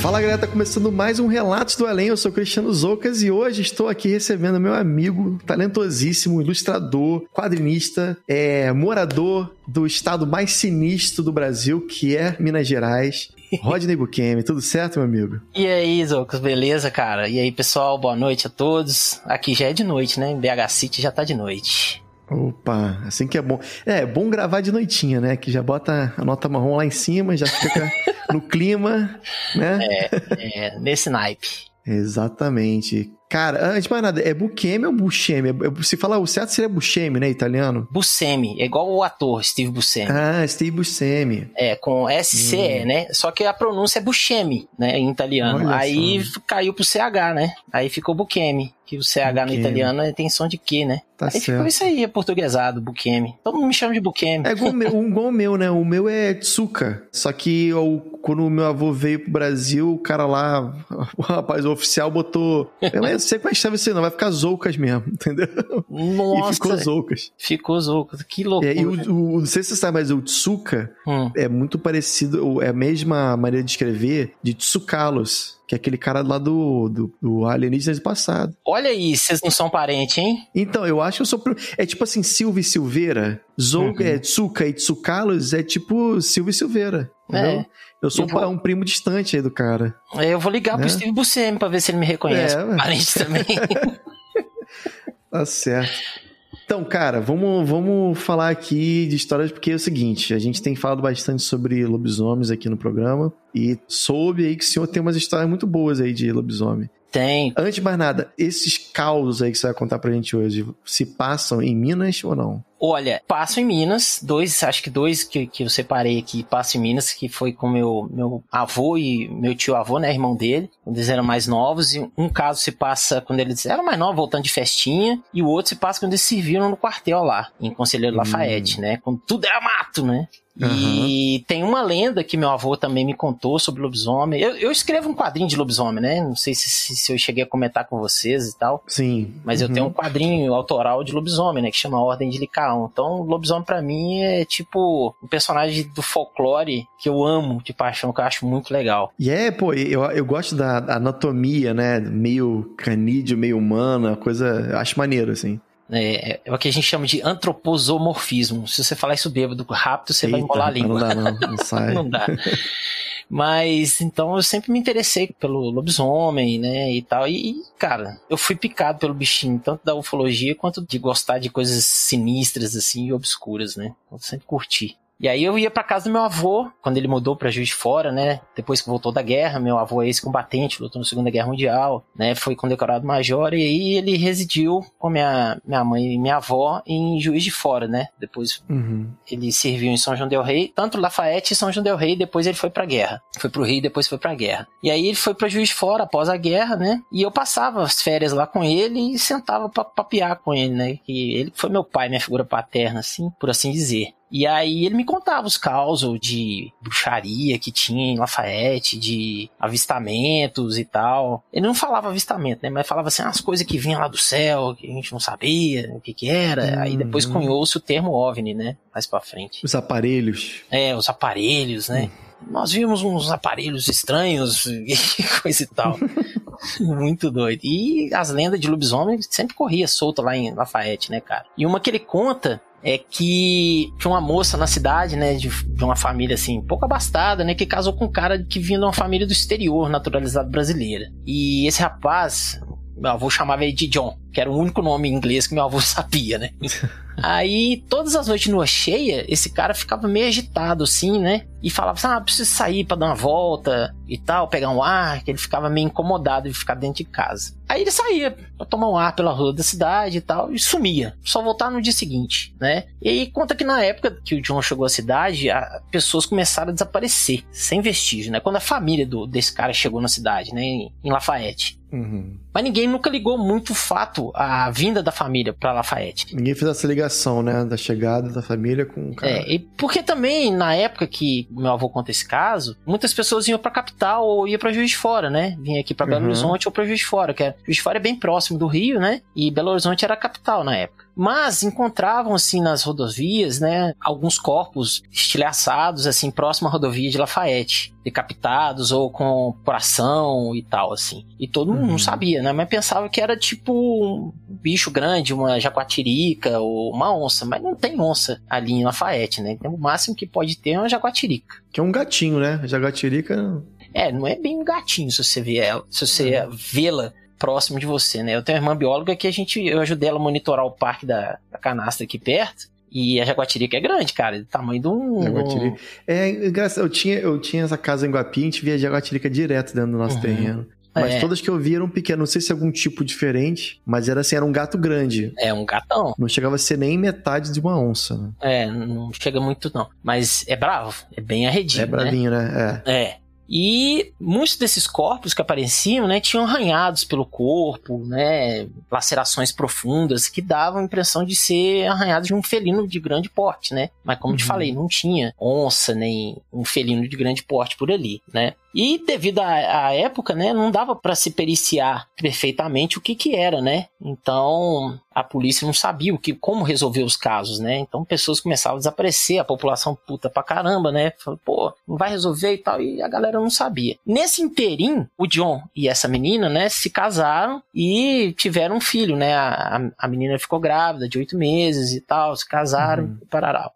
Fala galera, tá começando mais um Relatos do Além. Eu sou Cristiano Zoucas e hoje estou aqui recebendo meu amigo, talentosíssimo, ilustrador, quadrinista, é, morador do estado mais sinistro do Brasil, que é Minas Gerais. Rodney Bukemi, tudo certo, meu amigo? E aí, Zoucas, beleza, cara? E aí, pessoal, boa noite a todos. Aqui já é de noite, né? Em BH City já tá de noite. Opa, assim que é bom. É, é bom gravar de noitinha, né? Que já bota a nota marrom lá em cima, já fica no clima, né? É, é nesse naipe. Exatamente. Cara, antes de mais nada, é Buscemi ou Buscemi? É, se falar o certo seria Buscemi, né, italiano? Buscemi, é igual o ator Steve Buscemi. Ah, Steve Buscemi. É, com SCE, hum. né? Só que a pronúncia é Buscemi, né, em italiano. Olha Aí só. caiu pro CH, né? Aí ficou Buscemi, que o CH no italiano tem som de Q, né? Tá aí certo. ficou isso aí, é portuguesado, Buscemi. Todo mundo me chama de Buscemi. É igual o meu, igual o meu, né? O meu é Tsuka. Só que eu, quando o meu avô veio pro Brasil, o cara lá, o rapaz o oficial botou... Chama isso não, vai ficar Zoucas mesmo, entendeu? Nossa. E ficou Zoucas. Ficou Zoucas, que loucura. É, e o, o, não sei se você sabe, mas o Tsuka hum. é muito parecido, é a mesma maneira de escrever de Tsukalos que é aquele cara lá do, do, do Alienígenas do passado. Olha aí, vocês não são parentes, hein? Então, eu acho que eu sou. É tipo assim, Silva e Silveira. Zou uhum. é Tsuka e Tsukalos é tipo Silva e Silveira. É. Eu sou eu vou... um primo distante aí do cara. Eu vou ligar né? pro Steve Buscemi pra ver se ele me reconhece. É, parente também. tá certo. Então, cara, vamos, vamos falar aqui de histórias, porque é o seguinte: a gente tem falado bastante sobre lobisomens aqui no programa e soube aí que o senhor tem umas histórias muito boas aí de lobisomem. Tem. Antes de mais nada, esses causos aí que você vai contar pra gente hoje, se passam em Minas ou não? Olha, passo em Minas, dois, acho que dois que, que eu separei aqui, passo em Minas, que foi com meu, meu avô e meu tio avô, né, irmão dele, quando eles eram mais novos, e um caso se passa quando eles eram mais novos, voltando de festinha, e o outro se passa quando eles serviram no quartel lá, em Conselheiro hum. Lafayette, né, quando tudo era mato, né, Uhum. E tem uma lenda que meu avô também me contou sobre lobisomem. Eu, eu escrevo um quadrinho de lobisomem, né? Não sei se, se, se eu cheguei a comentar com vocês e tal. Sim. Mas uhum. eu tenho um quadrinho autoral de lobisomem, né? Que chama Ordem de Licaon. Então, lobisomem para mim é tipo um personagem do folclore que eu amo de paixão, que eu acho muito legal. E é, pô, eu, eu gosto da anatomia, né? Meio canídeo, meio humana, coisa. Eu acho maneiro, assim. É, é, o que a gente chama de antroposomorfismo. Se você falar isso bêbado rápido, você Eita, vai embolar a língua. Não dá, não. Não sai. não dá. Mas então eu sempre me interessei pelo lobisomem, né, e tal. E, cara, eu fui picado pelo bichinho, tanto da ufologia quanto de gostar de coisas sinistras, assim, e obscuras, né. Eu sempre curti. E aí eu ia para casa do meu avô, quando ele mudou para Juiz de Fora, né? Depois que voltou da guerra, meu avô é ex-combatente, lutou na Segunda Guerra Mundial, né? Foi condecorado major e aí ele residiu com minha, minha mãe e minha avó em Juiz de Fora, né? Depois uhum. ele serviu em São João del Rei, tanto Lafayette e São João del Rei, depois ele foi pra guerra. Foi pro Rio e depois foi pra guerra. E aí ele foi para Juiz de Fora após a guerra, né? E eu passava as férias lá com ele e sentava pra papiar com ele, né? E ele foi meu pai, minha figura paterna, assim, por assim dizer. E aí ele me contava os causos de bruxaria que tinha em Lafayette, de avistamentos e tal. Ele não falava avistamento, né? Mas falava assim, as coisas que vinham lá do céu, que a gente não sabia o que que era. Uhum. Aí depois uhum. cunhou-se o termo OVNI, né? Mais pra frente. Os aparelhos. É, os aparelhos, né? Uhum nós vimos uns aparelhos estranhos e coisa e tal. Muito doido. E as lendas de lobisomem sempre corria solta lá em Lafayette, né, cara? E uma que ele conta é que tinha uma moça na cidade, né, de, de, uma família assim, pouco abastada, né, que casou com um cara que vinha de uma família do exterior, naturalizado brasileira. E esse rapaz, meu avô chamava ele de John, que era o único nome em inglês que meu avô sabia, né? Aí, todas as noites numa cheia, esse cara ficava meio agitado, assim, né? E falava assim, ah, preciso sair pra dar uma volta e tal, pegar um ar, que ele ficava meio incomodado de ficar dentro de casa. Aí ele saía pra tomar um ar pela rua da cidade e tal, e sumia. Só voltar no dia seguinte, né? E aí conta que na época que o John chegou à cidade, as pessoas começaram a desaparecer, sem vestígio, né? Quando a família do, desse cara chegou na cidade, né? Em Lafayette. Uhum. Mas ninguém nunca ligou muito o fato a vinda da família para Lafayette. Ninguém fez essa ligação, né, da chegada da família com o cara. É, e porque também na época que meu avô conta esse caso, muitas pessoas iam para capital ou iam para Juiz de Fora, né? Vinha aqui para Belo uhum. Horizonte ou para Juiz de Fora, que é, Juiz de Fora é bem próximo do Rio, né? E Belo Horizonte era a capital na época mas encontravam assim nas rodovias, né, alguns corpos estilhaçados assim próximo à rodovia de Lafayette, decapitados ou com coração e tal assim. E todo mundo uhum. não sabia, né, mas pensava que era tipo um bicho grande, uma jaguatirica ou uma onça, mas não tem onça ali em Lafayette, né? Então o máximo que pode ter é uma jaguatirica. Que é um gatinho, né? jaguatirica é, não é bem um gatinho se você vê ela, se você uhum. vê-la próximo de você, né? Eu tenho uma irmã bióloga que a gente, eu ajudei ela a monitorar o parque da, da canastra aqui perto. E a jaguatirica é grande, cara, do tamanho de um. Jaguatirica. É engraçado, eu tinha, eu tinha essa casa em Guapim, a gente via jaguatirica direto dentro do nosso uhum. terreno. Mas é. todas que eu vi eram pequenas. Não sei se é algum tipo diferente, mas era assim, era um gato grande. É, um gatão. Não chegava a ser nem metade de uma onça. Né? É, não chega muito não. Mas é bravo, é bem arredio. É bravinho, né? né? É. É. E muitos desses corpos que apareciam, né, tinham arranhados pelo corpo, né, lacerações profundas que davam a impressão de ser arranhados de um felino de grande porte, né? Mas como uhum. te falei, não tinha onça nem um felino de grande porte por ali, né? E devido à, à época, né, não dava para se periciar perfeitamente o que que era, né? Então a polícia não sabia o que, como resolver os casos, né? Então pessoas começavam a desaparecer, a população puta pra caramba, né? Falou, pô, não vai resolver e tal, e a galera não sabia. Nesse interim, o John e essa menina, né, se casaram e tiveram um filho, né? A, a menina ficou grávida de oito meses e tal, se casaram uhum. e parará.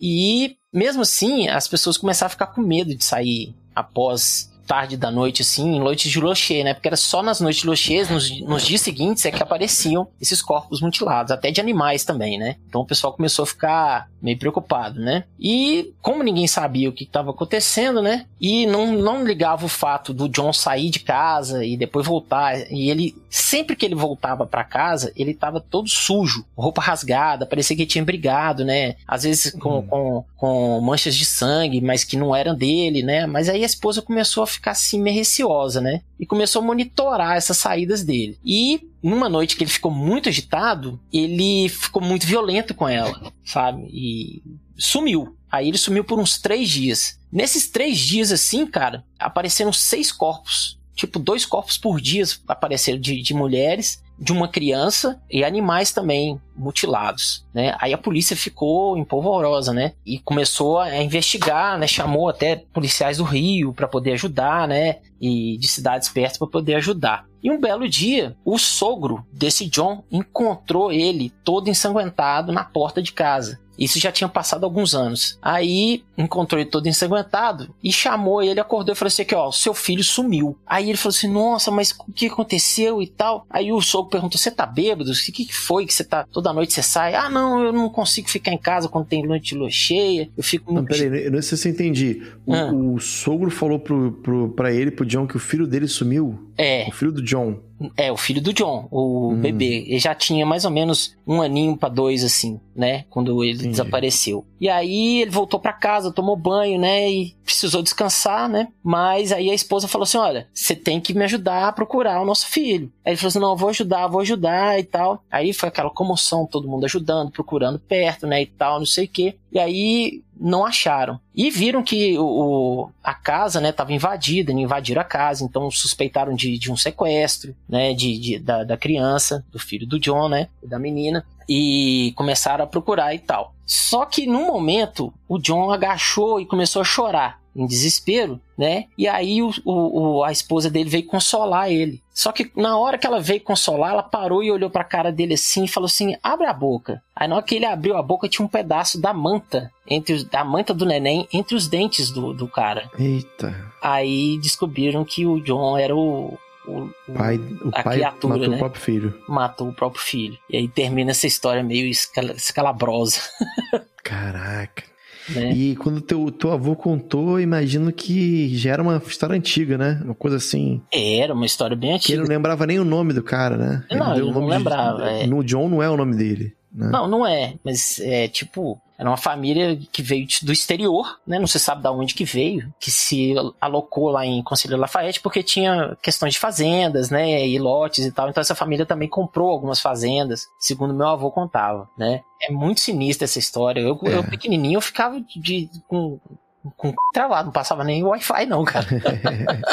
E mesmo assim, as pessoas começaram a ficar com medo de sair após tarde da noite, assim, em noites de Locher, né? Porque era só nas noites de Locher, nos, nos dias seguintes, é que apareciam esses corpos mutilados, até de animais também, né? Então o pessoal começou a ficar meio preocupado, né? E como ninguém sabia o que estava acontecendo, né? E não, não ligava o fato do John sair de casa e depois voltar. E ele, sempre que ele voltava para casa, ele tava todo sujo, roupa rasgada, parecia que tinha brigado, né? Às vezes com, hum. com, com manchas de sangue, mas que não eram dele, né? Mas aí a esposa começou a ficar assim meio receosa, né? E começou a monitorar essas saídas dele. E numa noite que ele ficou muito agitado, ele ficou muito violento com ela, sabe? E sumiu. Aí ele sumiu por uns três dias. Nesses três dias, assim, cara, apareceram seis corpos. Tipo, dois corpos por dia apareceram de, de mulheres de uma criança e animais também mutilados, né? Aí a polícia ficou empolvorosa, né? E começou a investigar, né? Chamou até policiais do Rio para poder ajudar, né? E de cidades perto para poder ajudar. E um belo dia, o sogro desse John encontrou ele todo ensanguentado na porta de casa. Isso já tinha passado alguns anos. Aí encontrou ele todo ensanguentado e chamou ele, acordou e falou assim: aqui, ó, seu filho sumiu. Aí ele falou assim: nossa, mas o que aconteceu e tal? Aí o sogro perguntou: você tá bêbado? O que, que foi que você tá. Toda noite você sai? Ah, não, eu não consigo ficar em casa quando tem noite de lua cheia. Eu fico muito. Não, peraí, eu não sei se eu entendi. O, ah. o sogro falou pro, pro, pra ele, pro John, que o filho dele sumiu? É. O filho do John. É, o filho do John, o hum. bebê. Ele já tinha mais ou menos um aninho para dois, assim, né? Quando ele Entendi. desapareceu. E aí ele voltou para casa, tomou banho, né? E precisou descansar, né? Mas aí a esposa falou assim: olha, você tem que me ajudar a procurar o nosso filho. Aí ele falou assim: não, vou ajudar, vou ajudar e tal. Aí foi aquela comoção, todo mundo ajudando, procurando perto, né? E tal, não sei o quê. E aí não acharam. E viram que o, a casa, né, estava invadida, invadiram a casa, então suspeitaram de, de um sequestro, né, de, de da, da, criança, do filho do John, né, da menina, e começaram a procurar e tal. Só que no momento o John agachou e começou a chorar em desespero, né? E aí o, o, a esposa dele veio consolar ele. Só que na hora que ela veio consolar, ela parou e olhou pra cara dele assim e falou assim: abre a boca. Aí na hora que ele abriu a boca, tinha um pedaço da manta, entre os, da manta do neném, entre os dentes do, do cara. Eita. Aí descobriram que o John era o, o, pai, o a pai criatura, matou né? o próprio filho. Matou o próprio filho. E aí termina essa história meio escalabrosa. Caraca. Né? E quando teu, teu avô contou, imagino que já era uma história antiga, né? Uma coisa assim. Era uma história bem antiga. Que ele não lembrava nem o nome do cara, né? Não, ele, ele não lembrava. De... É. No John não é o nome dele. Né? Não, não é. Mas é tipo. Era uma família que veio do exterior, né? Não se sabe de onde que veio, que se alocou lá em Conselheiro Lafayette porque tinha questões de fazendas, né? E lotes e tal. Então essa família também comprou algumas fazendas, segundo meu avô contava, né? É muito sinistra essa história. Eu, é. eu pequenininho, eu ficava de, com, com travado, não passava nem Wi-Fi não, cara.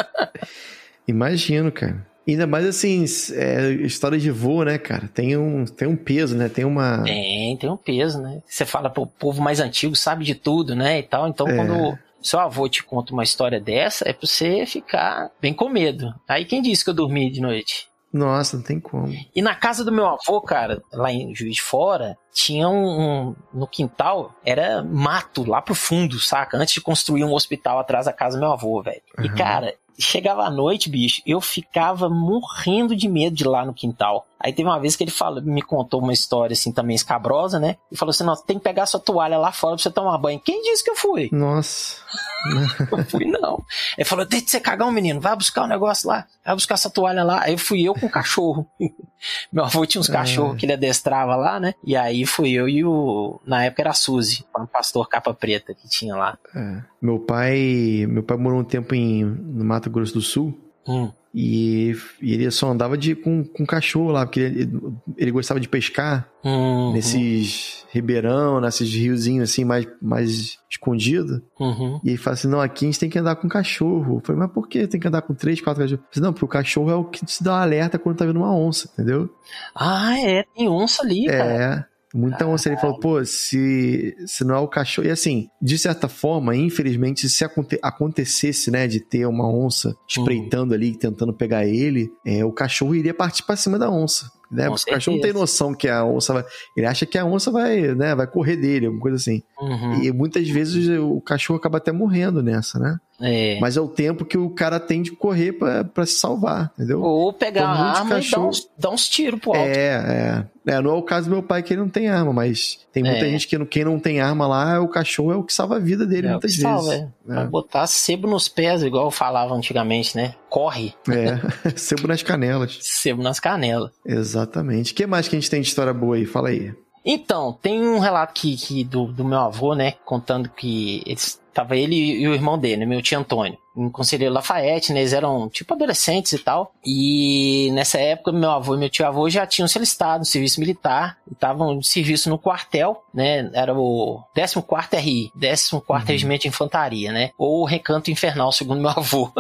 Imagino, cara. Ainda mais assim, é, história de voo, né, cara? Tem um, tem um peso, né? Tem uma. Tem, tem um peso, né? Você fala, pro povo mais antigo sabe de tudo, né? E tal. Então, é. quando seu avô te conta uma história dessa, é pra você ficar bem com medo. Aí quem disse que eu dormi de noite? Nossa, não tem como. E na casa do meu avô, cara, lá em Juiz de Fora, tinha um, um, no quintal, era mato lá pro fundo, saca? Antes de construir um hospital atrás da casa do meu avô, velho. Uhum. E cara, chegava à noite, bicho, eu ficava morrendo de medo de ir lá no quintal. Aí teve uma vez que ele falou, me contou uma história assim também escabrosa, né? E falou assim: não, tem que pegar sua toalha lá fora pra você tomar banho. Quem disse que eu fui? Nossa. não fui, não. Ele falou: deixa de ser cagão, menino, vai buscar o um negócio lá, vai buscar essa toalha lá. Aí fui eu com o cachorro. Meu avô tinha uns cachorros que ele adestrava lá, né? E aí fui eu e o. Na época era a Suzy, um pastor capa preta que tinha lá. É. Meu pai. Meu pai morou um tempo em, no Mato Grosso do Sul. Hum. E, e, ele só andava de, com, com cachorro lá, porque ele, ele gostava de pescar uhum. nesses ribeirão, nesses riozinhos assim, mais, mais escondido. Uhum. E ele fala assim: não, aqui a gente tem que andar com cachorro. Eu falei, mas por que tem que andar com três, quatro cachorros? Eu falei, não, porque o cachorro é o que te dá um alerta quando tá vendo uma onça, entendeu? Ah, é, tem onça ali, é. cara. Muita onça. Ele falou, pô, se, se não é o cachorro. E assim, de certa forma, infelizmente, se aconte, acontecesse, né, de ter uma onça espreitando uhum. ali, tentando pegar ele, é, o cachorro iria partir pra cima da onça. Né? o cachorro não tem noção que a onça vai. Ele acha que a onça vai, né, vai correr dele, alguma coisa assim. Uhum. E muitas vezes o cachorro acaba até morrendo nessa, né? É. Mas é o tempo que o cara tem de correr para se salvar, entendeu? Ou pegar a arma cachorro... e dar uns, dar uns tiros pro alto. É, é, é. Não é o caso do meu pai que ele não tem arma, mas tem muita é. gente que quem não tem arma lá, o cachorro é o que salva a vida dele é muitas vezes. Salva, é. Vai botar sebo nos pés, igual eu falava antigamente, né? Corre. É, sebo nas canelas. Sebo nas canelas. Exatamente. O que mais que a gente tem de história boa aí? Fala aí. Então, tem um relato que, que do, do meu avô, né, contando que eles Tava ele e o irmão dele, meu tio Antônio, em Conselheiro Lafayette, né? Eles eram tipo adolescentes e tal. E nessa época, meu avô e meu tio avô já tinham se alistado no serviço militar, estavam de serviço no quartel, né? Era o 14 RI, 14 uhum. Regimento de Infantaria, né? Ou Recanto Infernal, segundo meu avô.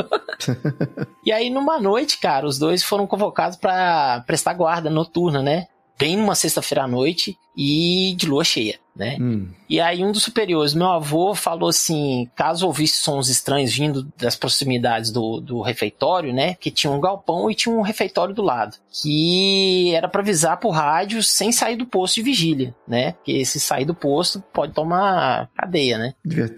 e aí, numa noite, cara, os dois foram convocados para prestar guarda noturna, né? Bem numa sexta-feira à noite e de lua cheia né? Hum. E aí um dos superiores, meu avô, falou assim, caso ouvisse sons estranhos vindo das proximidades do, do refeitório, né? Que tinha um galpão e tinha um refeitório do lado. Que era para avisar por rádio sem sair do posto de vigília, né? Porque se sair do posto pode tomar cadeia, né?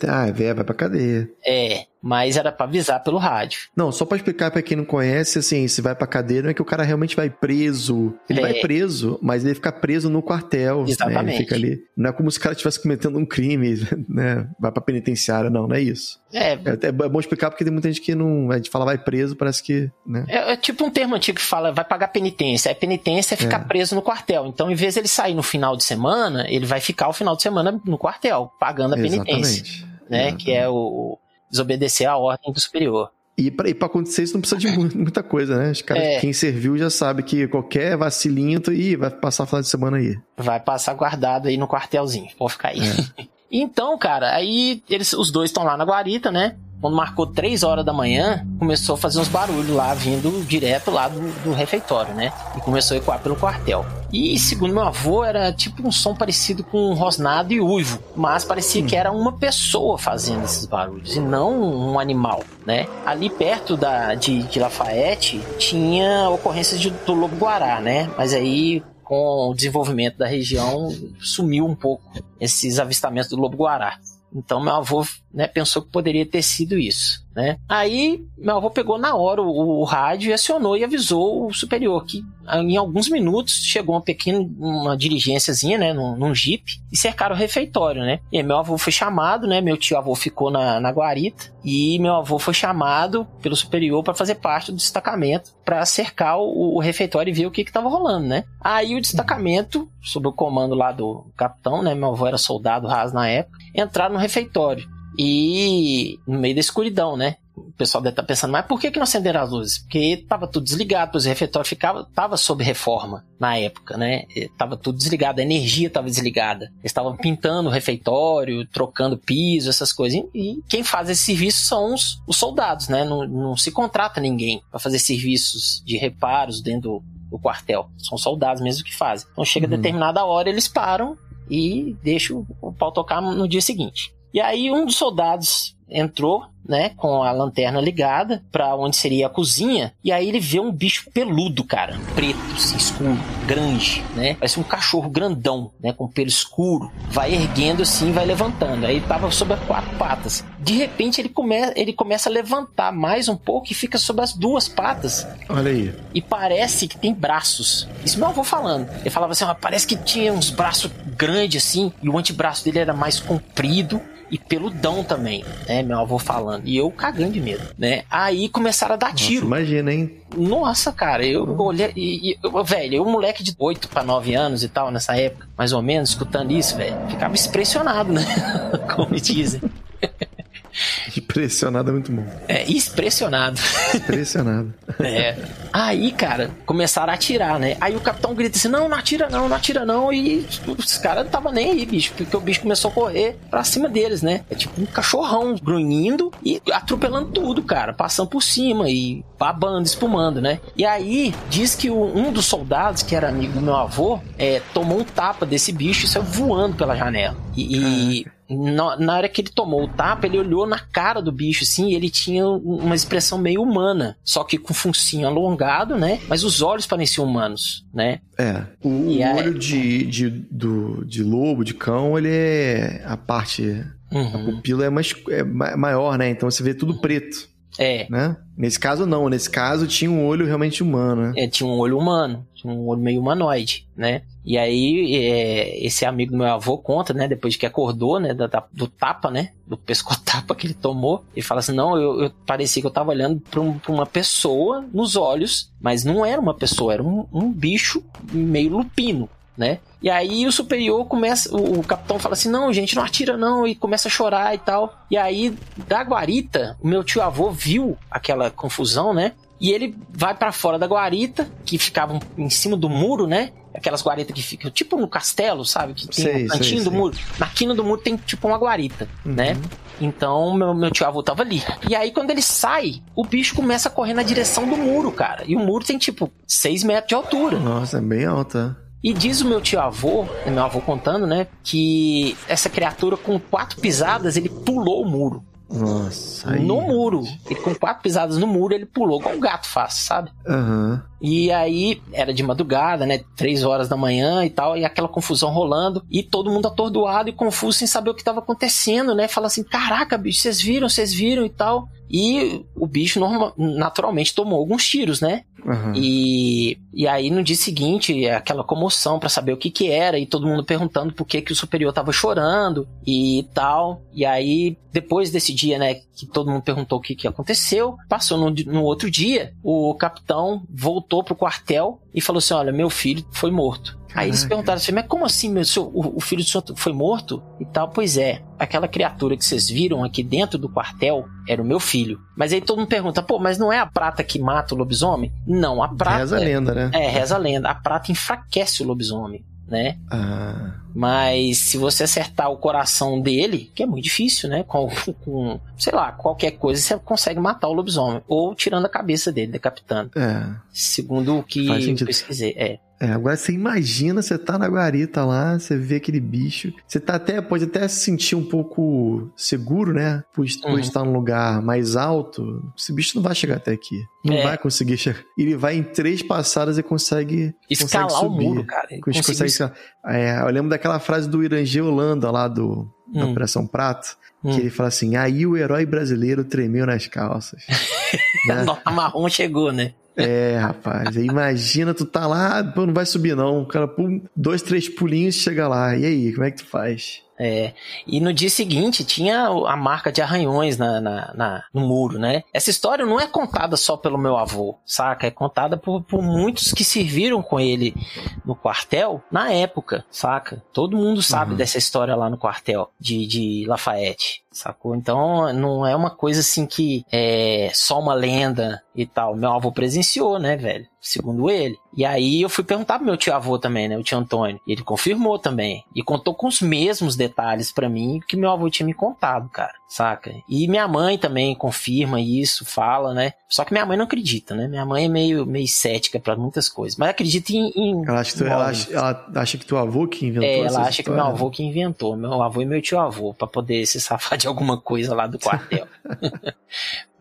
Ah, é, vai pra cadeia. É, mas era para avisar pelo rádio. Não, só para explicar para quem não conhece, assim, se vai para cadeia não é que o cara realmente vai preso. Ele é. vai preso, mas ele fica preso no quartel, Exatamente. Né? Ele fica ali. Não é como se o cara estivesse cometendo um crime, né? Vai pra penitenciária, não, não é isso. É. É, é bom explicar porque tem muita gente que não. A gente fala vai preso, parece que. Né? É, é tipo um termo antigo que fala vai pagar penitência. A penitência é ficar é. preso no quartel. Então, em vez de ele sair no final de semana, ele vai ficar o final de semana no quartel, pagando a penitência. Exatamente. Né? Exatamente. Que é o desobedecer a ordem do superior. E para acontecer isso não precisa de muita coisa, né? Os caras, é. Quem serviu já sabe que qualquer vacilinho, ih, vai passar o final de semana aí. Vai passar guardado aí no quartelzinho, pode ficar aí. É. então, cara, aí eles, os dois estão lá na guarita, né? Quando marcou 3 horas da manhã, começou a fazer uns barulhos lá, vindo direto lá do, do refeitório, né? E começou a ecoar pelo quartel. E segundo meu avô, era tipo um som parecido com um rosnado e uivo, mas parecia hum. que era uma pessoa fazendo esses barulhos e não um animal, né? Ali perto da, de, de Lafayette tinha ocorrências de, do lobo-guará, né? Mas aí com o desenvolvimento da região sumiu um pouco esses avistamentos do lobo-guará. Então meu avô né, pensou que poderia ter sido isso. Né? Aí meu avô pegou na hora o, o, rádio e acionou e avisou o superior que em alguns minutos chegou uma pequena uma diligênciazinha, né, num, num jipe e cercaram o refeitório, né? E meu avô foi chamado, né? Meu tio avô ficou na, na guarita e meu avô foi chamado pelo superior para fazer parte do destacamento para cercar o, o, refeitório e ver o que estava rolando, né? Aí o destacamento, sob o comando lá do capitão, né? Meu avô era soldado raso na época, entraram no refeitório. E no meio da escuridão, né? O pessoal deve estar tá pensando, mas por que, que não acenderam as luzes? Porque estava tudo desligado, pois o refeitório ficava, estava sob reforma na época, né? Estava tudo desligado, a energia estava desligada. Eles estavam pintando o refeitório, trocando piso, essas coisas. E quem faz esse serviço são os, os soldados, né? Não, não se contrata ninguém para fazer serviços de reparos dentro do, do quartel. São soldados mesmo que fazem. Então chega uhum. determinada hora, eles param e deixam o pau tocar no dia seguinte. E aí um dos soldados entrou, né, com a lanterna ligada para onde seria a cozinha, e aí ele vê um bicho peludo, cara, preto, assim, escuro, grande, né? Parece um cachorro grandão, né, com pelo escuro, vai erguendo assim, vai levantando. Aí tava sobre as quatro patas. De repente ele, come ele começa a levantar mais um pouco e fica sobre as duas patas. Olha aí. E parece que tem braços. Isso meu avô falando. Ele falava assim, parece que tinha uns braços grandes assim, e o antebraço dele era mais comprido e peludão também, né? Meu avô falando. E eu cagando de medo, né? Aí começaram a dar Nossa, tiro. Imagina, hein? Nossa, cara, eu olhei. E, e, velho, eu, um moleque de 8 para 9 anos e tal, nessa época, mais ou menos, escutando isso, velho, ficava impressionado, né? Como dizem. Impressionado é muito bom. É, expressionado. Expressionado. é. Aí, cara, começaram a atirar, né? Aí o capitão grita assim: não, não atira não, não atira não. E os caras não estavam nem aí, bicho, porque o bicho começou a correr pra cima deles, né? É tipo um cachorrão grunhindo e atropelando tudo, cara, passando por cima e babando, espumando, né? E aí, diz que o, um dos soldados, que era amigo do meu avô, é, tomou um tapa desse bicho e saiu voando pela janela. E, e na, hora que ele tomou o tapa, ele olhou na cara do bicho, assim, e ele tinha uma expressão meio humana, só que com focinho alongado, né? Mas os olhos pareciam humanos, né? É. O, o olho de, de, do, de lobo, de cão, ele é a parte. Uhum. A pupila é, mais, é maior, né? Então você vê tudo preto. É. Né? Nesse caso, não. Nesse caso, tinha um olho realmente humano, né? É, tinha um olho humano. Tinha um olho meio humanoide, né? E aí, é, esse amigo meu avô conta, né? Depois que acordou, né? Da, da, do tapa, né? Do pescotapa que ele tomou. Ele fala assim, não, eu, eu parecia que eu tava olhando pra, um, pra, uma pessoa nos olhos. Mas não era uma pessoa, era um, um bicho meio lupino, né? E aí o superior começa, o, capitão fala assim: "Não, gente, não atira não", e começa a chorar e tal. E aí da guarita, o meu tio avô viu aquela confusão, né? E ele vai para fora da guarita, que ficava em cima do muro, né? Aquelas guaritas que ficam tipo no castelo, sabe? Que tem sei, um cantinho sei, do sei. muro. Na quina do muro tem tipo uma guarita, uhum. né? Então meu, meu tio avô tava ali. E aí quando ele sai, o bicho começa a correr na direção do muro, cara. E o muro tem tipo 6 metros de altura. Nossa, é bem alta. E diz o meu tio avô, meu avô contando, né, que essa criatura com quatro pisadas ele pulou o muro. Nossa. Aí... No muro. Ele com quatro pisadas no muro, ele pulou como um gato faz, sabe? Uhum. E aí, era de madrugada, né? Três horas da manhã e tal, e aquela confusão rolando, e todo mundo atordoado e confuso sem saber o que estava acontecendo, né? Fala assim: caraca, bicho, vocês viram, vocês viram e tal. E o bicho normal, naturalmente tomou alguns tiros, né? Uhum. E, e aí no dia seguinte, aquela comoção para saber o que que era, e todo mundo perguntando por que que o superior tava chorando e tal. E aí, depois desse dia, né, que todo mundo perguntou o que que aconteceu, passou no, no outro dia, o capitão voltou pro quartel e falou assim: Olha, meu filho foi morto. Aí eles perguntaram assim, mas como assim, meu senhor, o, o, filho do senhor foi morto? E tal, pois é, aquela criatura que vocês viram aqui dentro do quartel era o meu filho. Mas aí todo mundo pergunta, pô, mas não é a prata que mata o lobisomem? Não, a prata. Reza a lenda, né? É, reza a lenda. A prata enfraquece o lobisomem né? Ah. Mas se você acertar o coração dele, que é muito difícil, né? Com, com, sei lá, qualquer coisa, você consegue matar o lobisomem. Ou tirando a cabeça dele, decapitando. É. Segundo o que eu pesquisei. É. É, agora você imagina, você tá na guarita lá, você vê aquele bicho. Você tá até, pode até se sentir um pouco seguro, né? Por, uhum. estar num lugar mais alto. Esse bicho não vai chegar até aqui. Não é. vai conseguir chegar. Ele vai em três passadas e consegue. Escalar consegue subir. o muro, cara. Consegue, consegue é, eu lembro daquela frase do Irangê Holanda lá do na Hum. Operação Prato, Hum. que ele fala assim: aí o herói brasileiro tremeu nas calças. A né? nota marrom chegou, né? É, rapaz, imagina, tu tá lá, pô, não vai subir não. O cara, pum, dois, três pulinhos chega lá. E aí, como é que tu faz? É, e no dia seguinte tinha a marca de arranhões na, na- na- no muro, né? Essa história não é contada só pelo meu avô, saca? É contada por, por muitos que serviram com ele no quartel na época, saca? Todo mundo sabe Uhum. dessa história lá no quartel de, de Lafayette, sacou? Então não é uma coisa assim que é só uma lenda e tal. Meu avô presenciou, né, velho? Segundo ele. E aí eu fui perguntar pro meu tio avô também, né? O tio Antônio. E ele confirmou também. E contou com os mesmos detalhes pra mim que meu avô tinha me contado, cara. Saca? E minha mãe também confirma isso, fala, né? Só que minha mãe não acredita, né? Minha mãe é meio, meio cética pra muitas coisas. Mas acredita em. em Ela acha, que tu- ela, acha, ela acha que teu avô que inventou É, ela acha que meu história? avô que inventou, meu avô e meu tio avô, pra poder se safar de alguma coisa lá do quartel.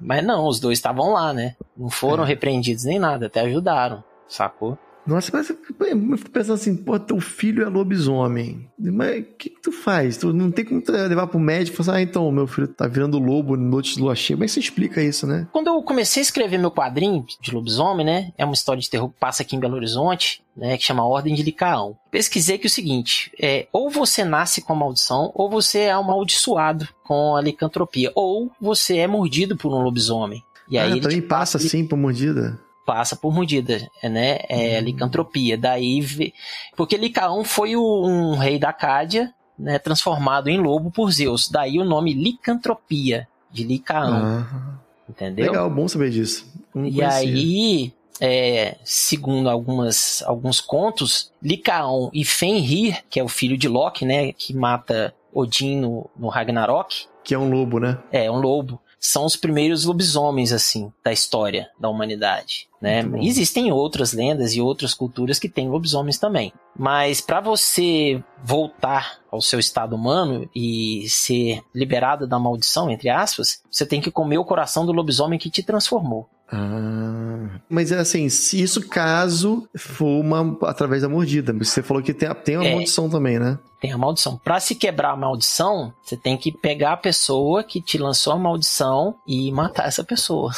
Mas não, os dois estavam lá, né? Não foram É. repreendidos nem nada, até ajudaram, sacou? Nossa, mas eu fico pensando assim, pô, teu filho é lobisomem. Mas o que, que tu faz? Tu não tem como levar pro médico e falar assim, ah, então, meu filho tá virando lobo no noite de lua cheia. Como é que você explica isso, né? Quando eu comecei a escrever meu quadrinho de lobisomem, né? É uma história de terror que passa aqui em Belo Horizonte, né? Que chama Ordem de Licaão. Pesquisei que é o seguinte: é, ou você nasce com a maldição, ou você é amaldiçoado com a licantropia, ou você é mordido por um lobisomem. E aí ah, também passa assim por mordida. Passa por mordida, né? É Hum. licantropia. Daí, porque Licaão foi o- um rei da Cádia, né? Transformado em lobo por Zeus. Daí o nome licantropia de Licaão, Ah, entendeu? legal, bom saber disso. E aí, é, segundo algumas, alguns contos, Licaon e Fenrir, que é o filho de Loki, né, que mata Odin no, no Ragnarok, Que é um lobo, né? é um lobo, são os primeiros lobisomens assim da história da humanidade, né? Existem outras lendas e outras culturas que têm lobisomens também, mas para você voltar ao seu estado humano e ser liberado da maldição, entre aspas, você tem que comer o coração do lobisomem que te transformou. Ah, mas é assim, se isso caso for uma através da mordida, você falou que tem, a- tem uma É. maldição também, né? Tem a maldição. Pra se quebrar a maldição, você tem que pegar a pessoa que te lançou a maldição e matar essa pessoa.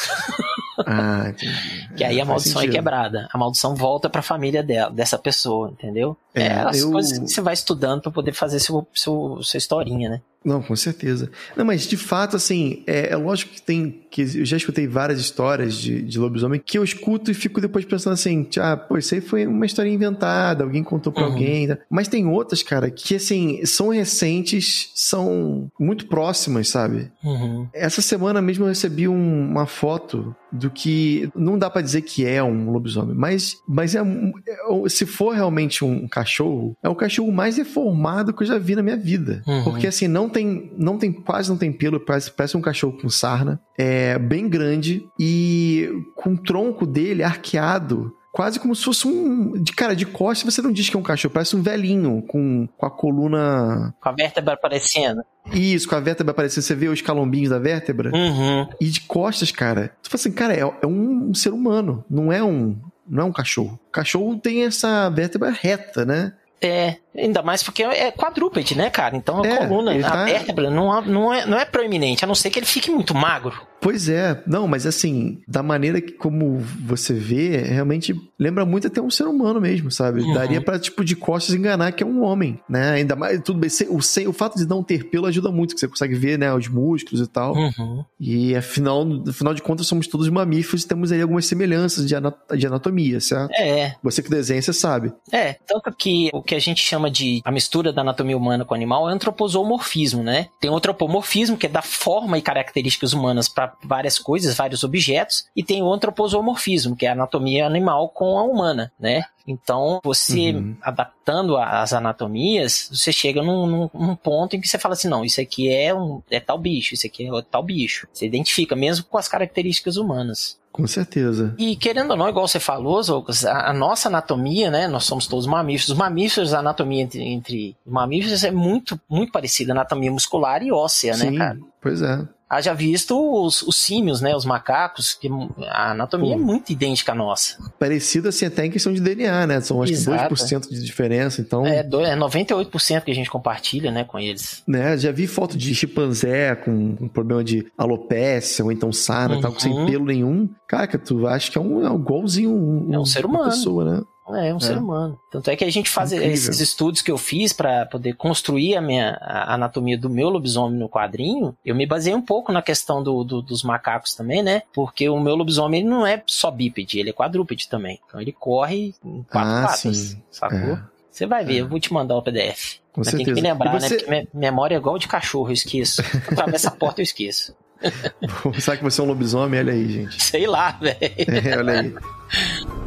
Ah, entendi. Que aí a faz maldição é quebrada. A maldição volta pra família dela, dessa pessoa, entendeu? É, É, as eu- coisas que você vai estudando pra poder fazer seu, seu, sua historinha, né? Não, com certeza. Não, mas de fato, assim, é, é lógico que tem. que Eu já escutei várias histórias de, de lobisomem que eu escuto e fico depois pensando assim, ah, pô, isso aí foi uma história inventada, alguém contou pra Uhum. alguém. tá? Mas tem outras, cara, que assim, são recentes, são muito próximas, sabe? Uhum. Essa semana mesmo eu recebi um- uma foto do que não dá pra dizer que é um lobisomem, mas, mas é, é- se for realmente um cachorro, é o cachorro mais deformado que eu já vi na minha vida. Uhum. Porque assim, não tem, não tem, quase não tem pelo, parece, parece um cachorro com sarna, é bem grande e com o tronco dele arqueado. Quase como se fosse um. De cara, de costas você não diz que é um cachorro, parece um velhinho com, com a coluna. Com a vértebra aparecendo. Isso, com a vértebra aparecendo. Você vê os calombinhos da vértebra? Uhum. E de costas, cara. Tu fala assim, cara, é, é um ser humano, não é um. Não é um cachorro. O cachorro tem essa vértebra reta, né? É, ainda mais porque é quadrúpede, né, cara? Então a É, coluna, ele a tá- vértebra não, não, é, não é proeminente, a não ser que ele fique muito magro. Pois é, não, mas assim, da maneira que como você vê, realmente lembra muito até um ser humano mesmo, sabe? Uhum. Daria pra, tipo, de costas enganar que é um homem, né? Ainda mais, tudo bem, o, sem, o fato de não ter pelo ajuda muito, que você consegue ver, né, os músculos e tal. Uhum. E afinal, afinal de contas, somos todos mamíferos e temos aí algumas semelhanças de anatomia, certo? É, Você que desenha, você sabe. É, tanto que o que a gente chama de a mistura da anatomia humana com animal é antroposomorfismo, né? Tem o antropomorfismo, que é da forma e características humanas para várias coisas, vários objetos, e tem o antroposomorfismo, que é a anatomia animal com a humana, né? Então, você Uhum. adaptando as anatomias, você chega num, num- num ponto em que você fala assim, não, isso aqui é um é tal bicho, isso aqui é tal bicho. Você identifica mesmo com as características humanas. Com certeza. E querendo ou não, igual você falou, Zoucas, a, a nossa anatomia, né? Nós somos todos mamíferos. Os mamíferos, a anatomia entre, entre mamíferos é muito, muito parecida. Anatomia muscular e óssea, Sim, né, cara? pois é. Haja visto os, os símios, né? Os macacos, que a anatomia é muito idêntica à nossa. Parecido assim até em questão de DNA, né? São acho Exato. que 2% de diferença, então... É, do, é 98% que a gente compartilha, né, com eles. Né, já vi foto de chimpanzé com um problema de alopécia ou então sarna, uhum. tal, sem pelo nenhum. Cara, que tu acha que é um, é igualzinho um, é um ser humano. pessoa, né? É, é um é. ser humano. Tanto é que a gente faz Incrível. esses estudos que eu fiz para poder construir a minha a anatomia do meu lobisomem no quadrinho. Eu me baseei um pouco na questão do, do, dos macacos também, né? Porque o meu lobisomem ele não é só bípede, ele é quadrúpede também. Então ele corre em quatro ah, patas, sim. sacou? É. Você vai ver, é. eu vou te mandar o PDF. Com Mas certeza. tem que me lembrar, né? você... né? Porque memória é igual de cachorro, eu esqueço. Atravessa a porta eu esqueço. Será que você é um lobisomem? Olha aí, gente. Sei lá, velho. É, olha aí.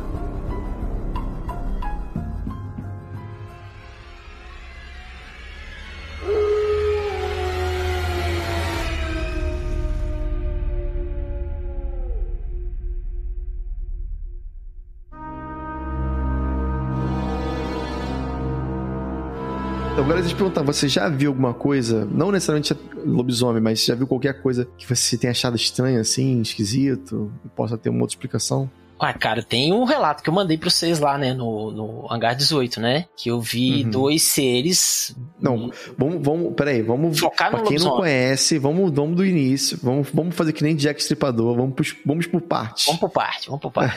Deixa eu te perguntar, você já viu alguma coisa, não necessariamente lobisomem, mas já viu qualquer coisa que você tenha achado estranho, assim, esquisito, e possa ter uma outra explicação? Ah, cara, tem um relato que eu mandei pra vocês lá, né, no, no Hangar 18, né? Que eu vi uhum. dois seres. Não, vamos, vamos, peraí, vamos. Focar no pra quem não conhece, vamos, vamos do início, vamos, vamos fazer que nem Jack Stripador, vamos, por, vamos por parte. Vamos por parte, vamos por parte.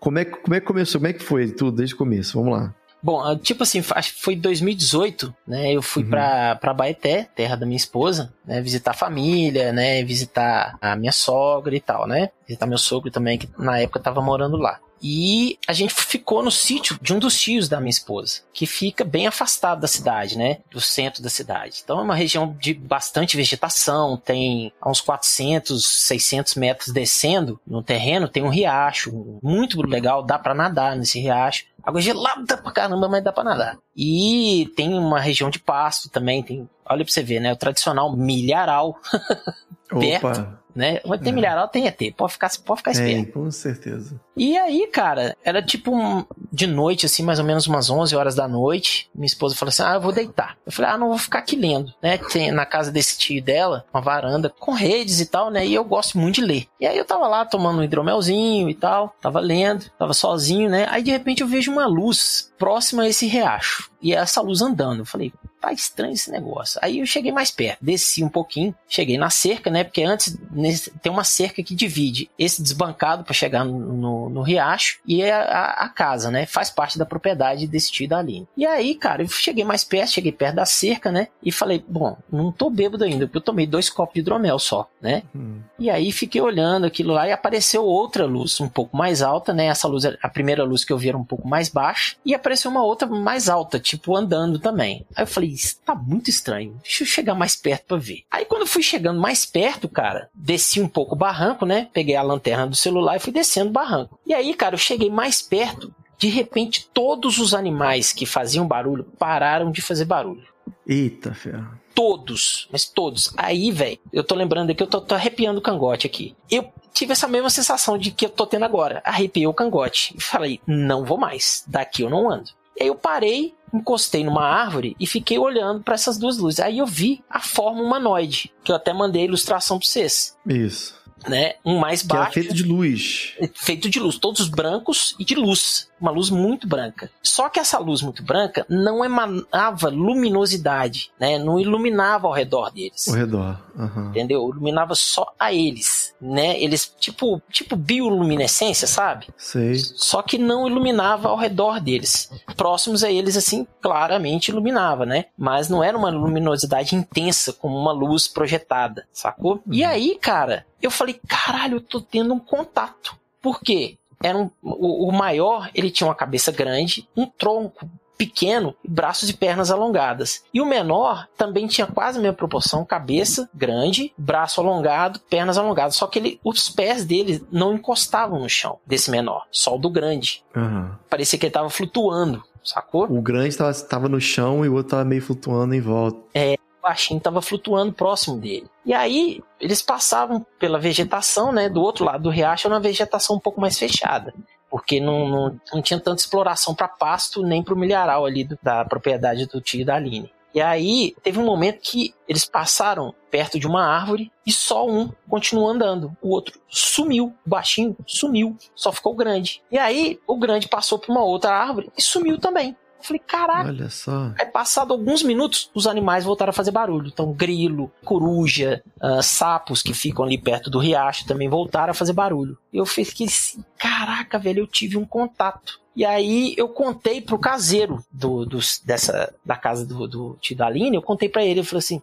como, é, como é que começou? Como é que foi tudo desde o começo? Vamos lá. Bom, ah, tipo assim, acho que foi 2018, né? Eu fui uhum. pra, pra Baeté, terra da minha esposa, né? Visitar a família, né? Visitar a minha sogra e tal, né? Visitar meu sogro também, que na época tava morando lá. E a gente ficou no sítio de um dos tios da minha esposa, que fica bem afastado da cidade, né? Do centro da cidade. Então é uma região de bastante vegetação, tem a uns 400, 600 metros descendo no terreno, tem um riacho muito legal, dá para nadar nesse riacho. Água gelada pra caramba, mas dá pra nadar. E tem uma região de pasto também, tem, olha pra você ver, né? O tradicional milharal. perto. Né? Mas tem é. milharal, tem ET. Pode ficar, pode ficar esperto. Com certeza. E aí, cara, era tipo um, de noite, assim, mais ou menos umas 11 horas da noite. Minha esposa falou assim: Ah, eu vou deitar. Eu falei: Ah, não vou ficar aqui lendo, né? Tem na casa desse tio dela, uma varanda com redes e tal, né? E eu gosto muito de ler. E aí eu tava lá tomando um hidromelzinho e tal, tava lendo, tava sozinho, né? Aí de repente eu vejo uma luz próxima a esse riacho. E essa luz andando. Eu falei, tá estranho esse negócio. Aí eu cheguei mais perto, desci um pouquinho, cheguei na cerca, né? Porque antes nesse, tem uma cerca que divide esse desbancado para chegar no, no, no, riacho e a, a, a, casa, né? Faz parte da propriedade desse tio da Aline. E aí, cara, eu cheguei mais perto, cheguei perto da cerca, né? E falei, bom, não tô bêbado ainda, porque eu tomei dois copos de hidromel só, né? Hum. E aí fiquei olhando aquilo lá e apareceu outra luz um pouco mais alta, né? Essa luz, a primeira luz que eu vi era um pouco mais baixa e apareceu uma outra mais alta, tipo andando também. Aí eu falei, isso tá muito estranho. Deixa eu chegar mais perto para ver. Aí quando eu fui chegando mais perto, cara, desci um pouco o barranco, né? Peguei a lanterna do celular e fui descendo o barranco. E aí, cara, eu cheguei mais perto. De repente, todos os animais que faziam barulho pararam de fazer barulho. Eita, ferro. Todos, mas todos. Aí, velho, eu tô lembrando aqui, eu tô, tô arrepiando o cangote aqui. Eu tive essa mesma sensação de que eu tô tendo agora. Arrepiei o cangote e falei, não vou mais, daqui eu não ando. E aí eu parei, encostei numa árvore e fiquei olhando para essas duas luzes. Aí eu vi a forma humanoide, que eu até mandei a ilustração para vocês. Isso. Né? Um mais baixo. Que é feito de luz. Feito de luz, todos brancos e de luz uma luz muito branca. Só que essa luz muito branca não emanava luminosidade, né? Não iluminava ao redor deles. Ao redor, uhum. entendeu? Iluminava só a eles, né? Eles tipo tipo bioluminescência, sabe? Sei. Só que não iluminava ao redor deles. Próximos a eles assim, claramente iluminava, né? Mas não era uma luminosidade intensa como uma luz projetada, sacou? Uhum. E aí, cara, eu falei, caralho, eu tô tendo um contato. Por quê? Era um, o, o maior, ele tinha uma cabeça grande, um tronco pequeno, braços e pernas alongadas. E o menor também tinha quase a mesma proporção, cabeça grande, braço alongado, pernas alongadas. Só que ele, os pés dele não encostavam no chão desse menor, só o do grande. Uhum. Parecia que ele estava flutuando, sacou? O grande estava no chão e o outro estava meio flutuando em volta. É, baixinho estava flutuando próximo dele. E aí eles passavam pela vegetação, né, do outro lado do riacho, uma vegetação um pouco mais fechada, porque não, não, não tinha tanta exploração para pasto nem para o milharal ali do, da propriedade do tio da Aline. E aí teve um momento que eles passaram perto de uma árvore e só um continuou andando. O outro sumiu, o baixinho sumiu, só ficou grande. E aí o grande passou por uma outra árvore e sumiu também. Eu falei, caraca. Olha só. Aí, passado alguns minutos, os animais voltaram a fazer barulho. Então, grilo, coruja, uh, sapos que ficam ali perto do riacho também voltaram a fazer barulho. Eu fiquei assim, caraca, velho, eu tive um contato. E aí eu contei pro caseiro do, do dessa, da casa do, do tio da Aline, eu contei para ele, eu falei assim,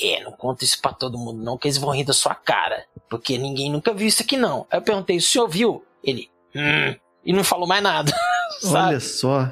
é, não conta isso pra todo mundo não, que eles vão rir da sua cara, porque ninguém nunca viu isso aqui não. Aí eu perguntei, o senhor viu? Ele, hum, e não falou mais nada. Olha só.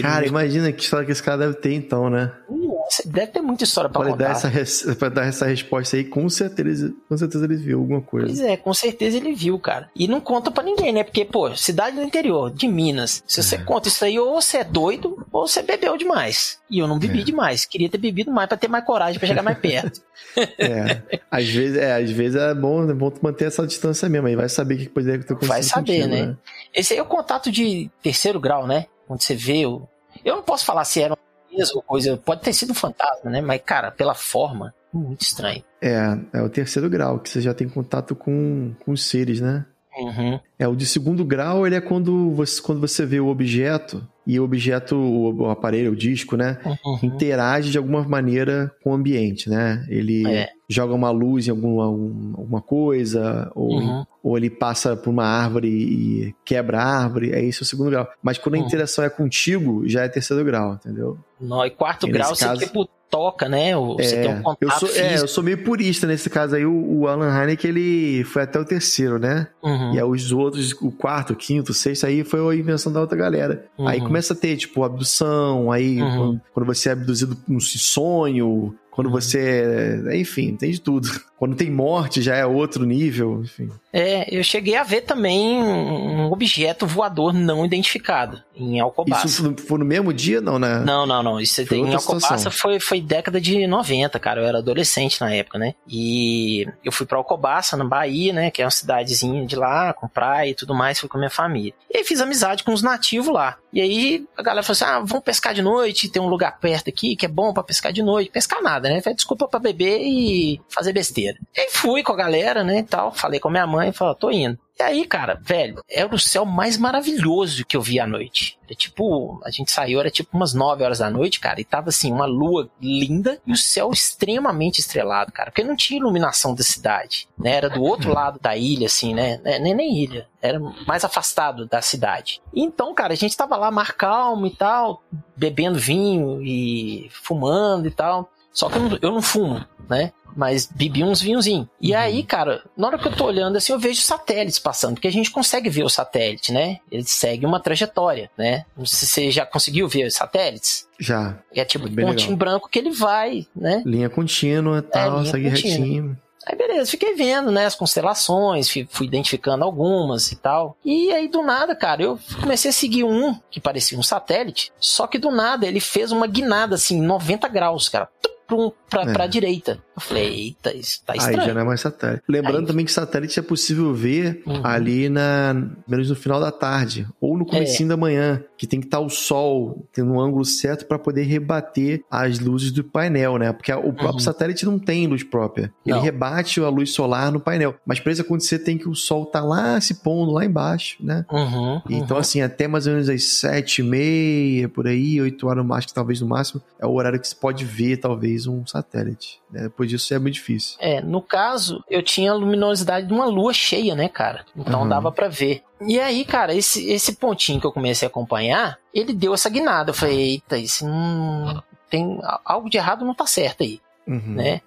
Cara, imagina que história que esse cara deve ter então, né? Nossa, deve ter muita história pra, contar. Dar essa, pra dar essa resposta aí, com certeza, com certeza ele viu alguma coisa. Pois é, com certeza ele viu, cara. E não conta pra ninguém, né? Porque, pô, cidade do interior, de Minas. Se você é. conta isso aí, ou você é doido, ou você bebeu demais. E eu não bebi é. demais. Queria ter bebido mais pra ter mais coragem pra chegar mais perto. é. Às vezes é, às vezes é bom, é bom manter essa distância mesmo. Aí vai saber o que poderia ter acontecido. Vai saber, contigo, né? né? Esse aí é o contato de terceiro grau, né? Onde você vê o, eu não posso falar se era mesmo coisa, pode ter sido um fantasma, né? Mas, cara, pela forma, muito estranho. É, é o terceiro grau, que você já tem contato com, com os seres, né? Uhum. É, o de segundo grau, ele é quando você, quando você vê o objeto e o objeto, o, aparelho, o disco, né, uhum. interage de alguma maneira com o ambiente, né? Ele é. Joga uma luz em alguma, alguma coisa, ou, uhum. ou ele passa por uma árvore e quebra a árvore, é isso o segundo grau. Mas quando a uhum. interação é contigo, já é terceiro grau, entendeu? No, e quarto e grau, caso... você tipo toca, né? Você é, tem um contato eu sou, físico. É, eu sou meio purista nesse caso aí. O, o Alan Hynek, ele foi até o terceiro, né? Uhum. E aí os outros, o quarto, o quinto, o sexto, aí foi a invenção da outra galera. Uhum. Aí começa a ter, tipo, abdução, aí uhum. quando, quando, você é abduzido no sonho, quando você. Enfim, tem de tudo. Quando tem morte já é outro nível, enfim. É, eu cheguei a ver também um objeto voador não identificado em Alcobaça. Isso foi no mesmo dia, não, né? Não, não, não. Isso foi em Alcobaça foi, foi década de 90, cara. Eu era adolescente na época, né? E eu fui pra Alcobaça, na Bahia, né? Que é uma cidadezinha de lá, com praia e tudo mais, fui com a minha família. E aí fiz amizade com os nativos lá. E aí a galera falou assim: ah, vamos pescar de noite, tem um lugar perto aqui que é bom para pescar de noite. Pescar nada, né? Foi desculpa para beber e fazer besteira. E fui com a galera, né, e tal. Falei com a minha mãe, falei, tô indo. E aí, cara, velho, era o céu mais maravilhoso que eu vi à noite. Era tipo, a gente saiu, era tipo umas 9 horas da noite, cara, e tava assim, uma lua linda e o céu extremamente estrelado, cara, porque não tinha iluminação da cidade, né? Era do outro uhum. lado da ilha, assim, né? É, nem, nem ilha, era mais afastado da cidade. Então, cara, a gente tava lá mar calmo e tal, bebendo vinho e fumando e tal. Só que eu não, eu não fumo, né? Mas bebi uns vinhozinhos. E uhum. aí, cara, na hora que eu tô olhando assim, eu vejo satélites passando, porque a gente consegue ver o satélite, né? Ele segue uma trajetória, né? Não sei se você já conseguiu ver os satélites. Já. É tipo um pontinho branco que ele vai, né? Linha contínua e tal, é, segue contínua. retinho. Aí beleza, fiquei vendo, né, as constelações, fui identificando algumas e tal. E aí do nada, cara, eu comecei a seguir um que parecia um satélite, só que do nada ele fez uma guinada assim, 90 graus, cara pra, pra, é. direita. Eu falei, eita, isso tá estranho. Aí já não é mais satélite. Lembrando Aí... também que satélite é possível ver uhum. ali na menos no final da tarde ou no comecinho é. da manhã, que tem que estar tá o sol tendo um ângulo certo para poder rebater as luzes do painel, né? Porque o próprio uhum. satélite não tem luz própria. Ele não. rebate a luz solar no painel. Mas para isso acontecer tem que o sol tá lá se pondo lá embaixo, né? Uhum. Então assim, até mais ou menos às sete e meia, por aí, oito horas no máximo, talvez no máximo, é o horário que se pode ver talvez um satélite. Né? Depois disso é muito difícil. É, no caso, eu tinha a luminosidade de uma lua cheia, né, cara? Então uhum. dava para ver. E aí, cara, esse, esse pontinho que eu comecei a acompanhar, ele deu essa guinada. Eu falei, eita, isso não. Tem algo de errado não tá certo aí, uhum. né?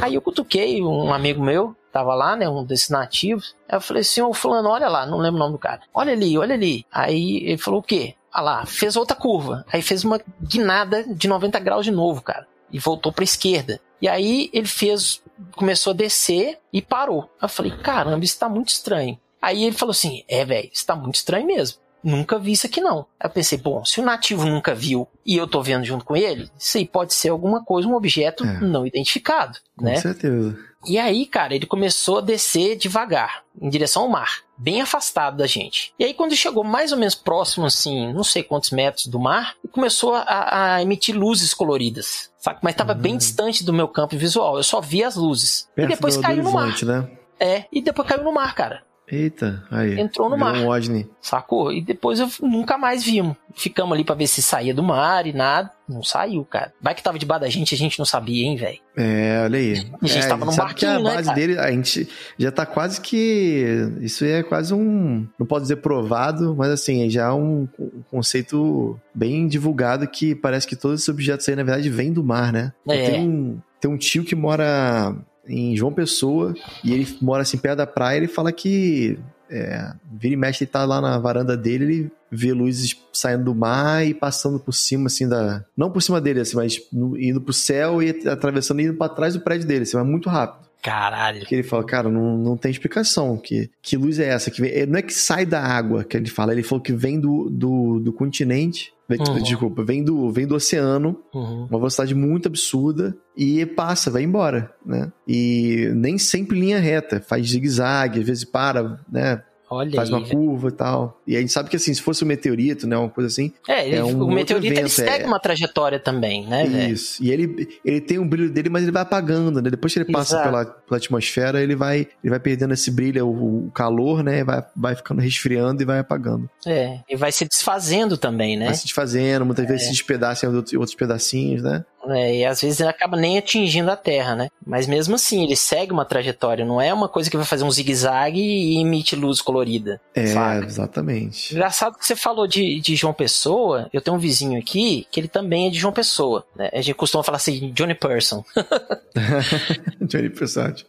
Aí eu cutuquei um amigo meu, tava lá, né, um desses nativos. Aí eu falei assim, ô fulano, olha lá, não lembro o nome do cara. Olha ali, olha ali. Aí ele falou o quê? Ah lá, fez outra curva. Aí fez uma guinada de 90 graus de novo, cara e voltou para esquerda. E aí ele fez, começou a descer e parou. Eu falei, caramba, isso tá muito estranho. Aí ele falou assim: é, velho, isso tá muito estranho mesmo. Nunca vi isso aqui não. Aí eu pensei, bom, se o nativo nunca viu e eu tô vendo junto com ele, isso aí pode ser alguma coisa, um objeto é. não identificado, com né? Com certeza. E aí, cara, ele começou a descer devagar, em direção ao mar, bem afastado da gente. E aí, quando chegou mais ou menos próximo, assim, não sei quantos metros do mar, começou a, a emitir luzes coloridas, sabe? Mas estava uhum. bem distante do meu campo visual, eu só via as luzes. Perto e depois caiu no mar. Né? É, e depois caiu no mar, cara. Eita, aí. Entrou no mar. Um. Sacou? E depois eu nunca mais vimos. Ficamos ali pra ver se saía do mar e nada. Não saiu, cara. Vai que tava debaixo da gente, a gente não sabia, hein, velho. É, olha aí. A gente é, tava no sabe que a barquinho, né, base cara? dele, a gente já tá quase que. Isso é quase um. Não posso dizer provado, mas assim, já é um, um conceito bem divulgado que parece que todos esses objetos aí, na verdade, vêm do mar, né? É. Tem, um, tem um tio que mora em João Pessoa e ele mora assim perto da praia. Ele fala que é, vira e mexe, ele tá lá na varanda dele, ele vê luzes saindo do mar e passando por cima, assim, da. Não por cima dele, assim, mas indo pro céu e atravessando e indo pra trás do prédio dele, assim, mas muito rápido. Caralho. Que ele fala, cara, não, não tem explicação. Que, que luz é essa? Que vem, não é que sai da água que ele fala, ele falou que vem do, do, do continente. Uhum. Desculpa, vem do, vem do oceano, Uhum. uma velocidade muito absurda, e passa, vai embora, né? E nem sempre linha reta, faz zigue-zague, às vezes para, né? Olha faz aí. uma curva e tal. E a gente sabe que assim, se fosse um meteorito, né, uma coisa assim, É, ele- é um o meteorito ele evento, segue é. uma trajetória também, né, isso. E ele, ele tem um brilho dele, mas ele vai apagando, né? Depois que ele passa Exato. pela, pela atmosfera, ele vai, ele vai perdendo esse brilho, o, o calor, né? Vai, vai ficando resfriando e vai apagando. É, e vai se desfazendo também, né? Vai se desfazendo, muitas vezes se despedaça em outros, outros pedacinhos, né? É, e às vezes ele acaba nem atingindo a Terra, né? Mas mesmo assim, ele segue uma trajetória, não é uma coisa que vai fazer um zigue-zague e emite luz colorida. É, saca? exatamente. Engraçado que você falou de, de João Pessoa, eu tenho um vizinho aqui que ele também é de João Pessoa. Né? A gente costuma falar assim, Johnny Person. Johnny Persat.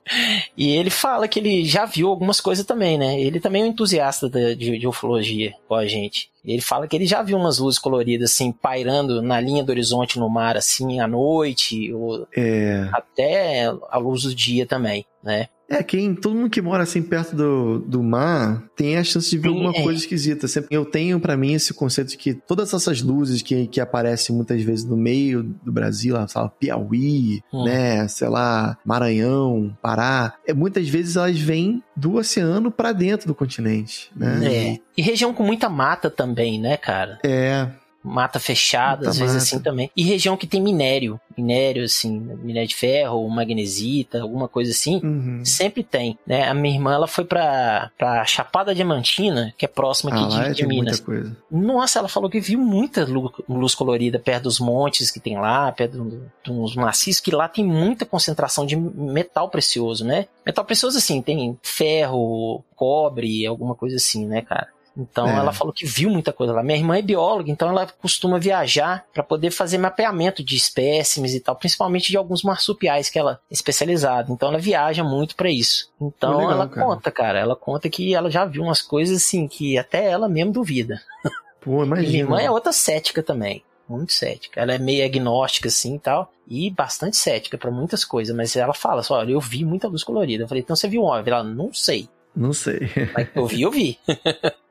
E ele fala que ele já viu algumas coisas também, né? Ele também é um entusiasta da- de, de ufologia, com a gente. Ele fala que ele já viu umas luzes coloridas, assim, pairando na linha do horizonte no mar, assim, à noite, ou É. até a luz do dia também, né? É, quem, todo mundo que mora assim perto do, do mar tem a chance de ver Sim, alguma é. coisa esquisita. Sempre, eu tenho pra mim esse conceito de que todas essas luzes que, que aparecem muitas vezes no meio do Brasil, lá, sei lá, Piauí, Hum. né, sei lá, Maranhão, Pará, é, muitas vezes elas vêm do oceano pra dentro do continente, né? É. E região com muita mata também, né, cara? É, Mata fechada, Muita às vezes mata. assim também. E região que tem minério. Minério, assim, minério de ferro, ou magnesita, alguma coisa assim. uhum. Sempre tem, né? A minha irmã, ela foi pra, pra Chapada Diamantina, que é próxima aqui Ah, lá de, de Minas. Nossa, ela falou que viu muita lu- luz colorida perto dos montes que tem lá, perto do- dos maciços, que lá tem muita concentração de metal precioso, né? Metal precioso, assim, tem ferro, cobre, alguma coisa assim, né, cara? Então É. ela falou que viu muita coisa lá. Minha irmã é bióloga, então ela costuma viajar para poder fazer mapeamento de espécimes e tal, principalmente de alguns marsupiais que ela é especializada. Então ela viaja muito para isso. Então legal, ela cara. conta, cara, ela conta que ela já viu umas coisas assim que até ela mesmo duvida. Pô, E Minha imagina. irmã é outra cética também. Muito cética. Ela é meio agnóstica, assim e tal. E bastante cética pra muitas coisas. Mas ela fala só: olha, eu vi muita luz colorida. Eu falei: então você viu um OVNI? Ela: não sei. Não sei. Mas eu vi, eu vi.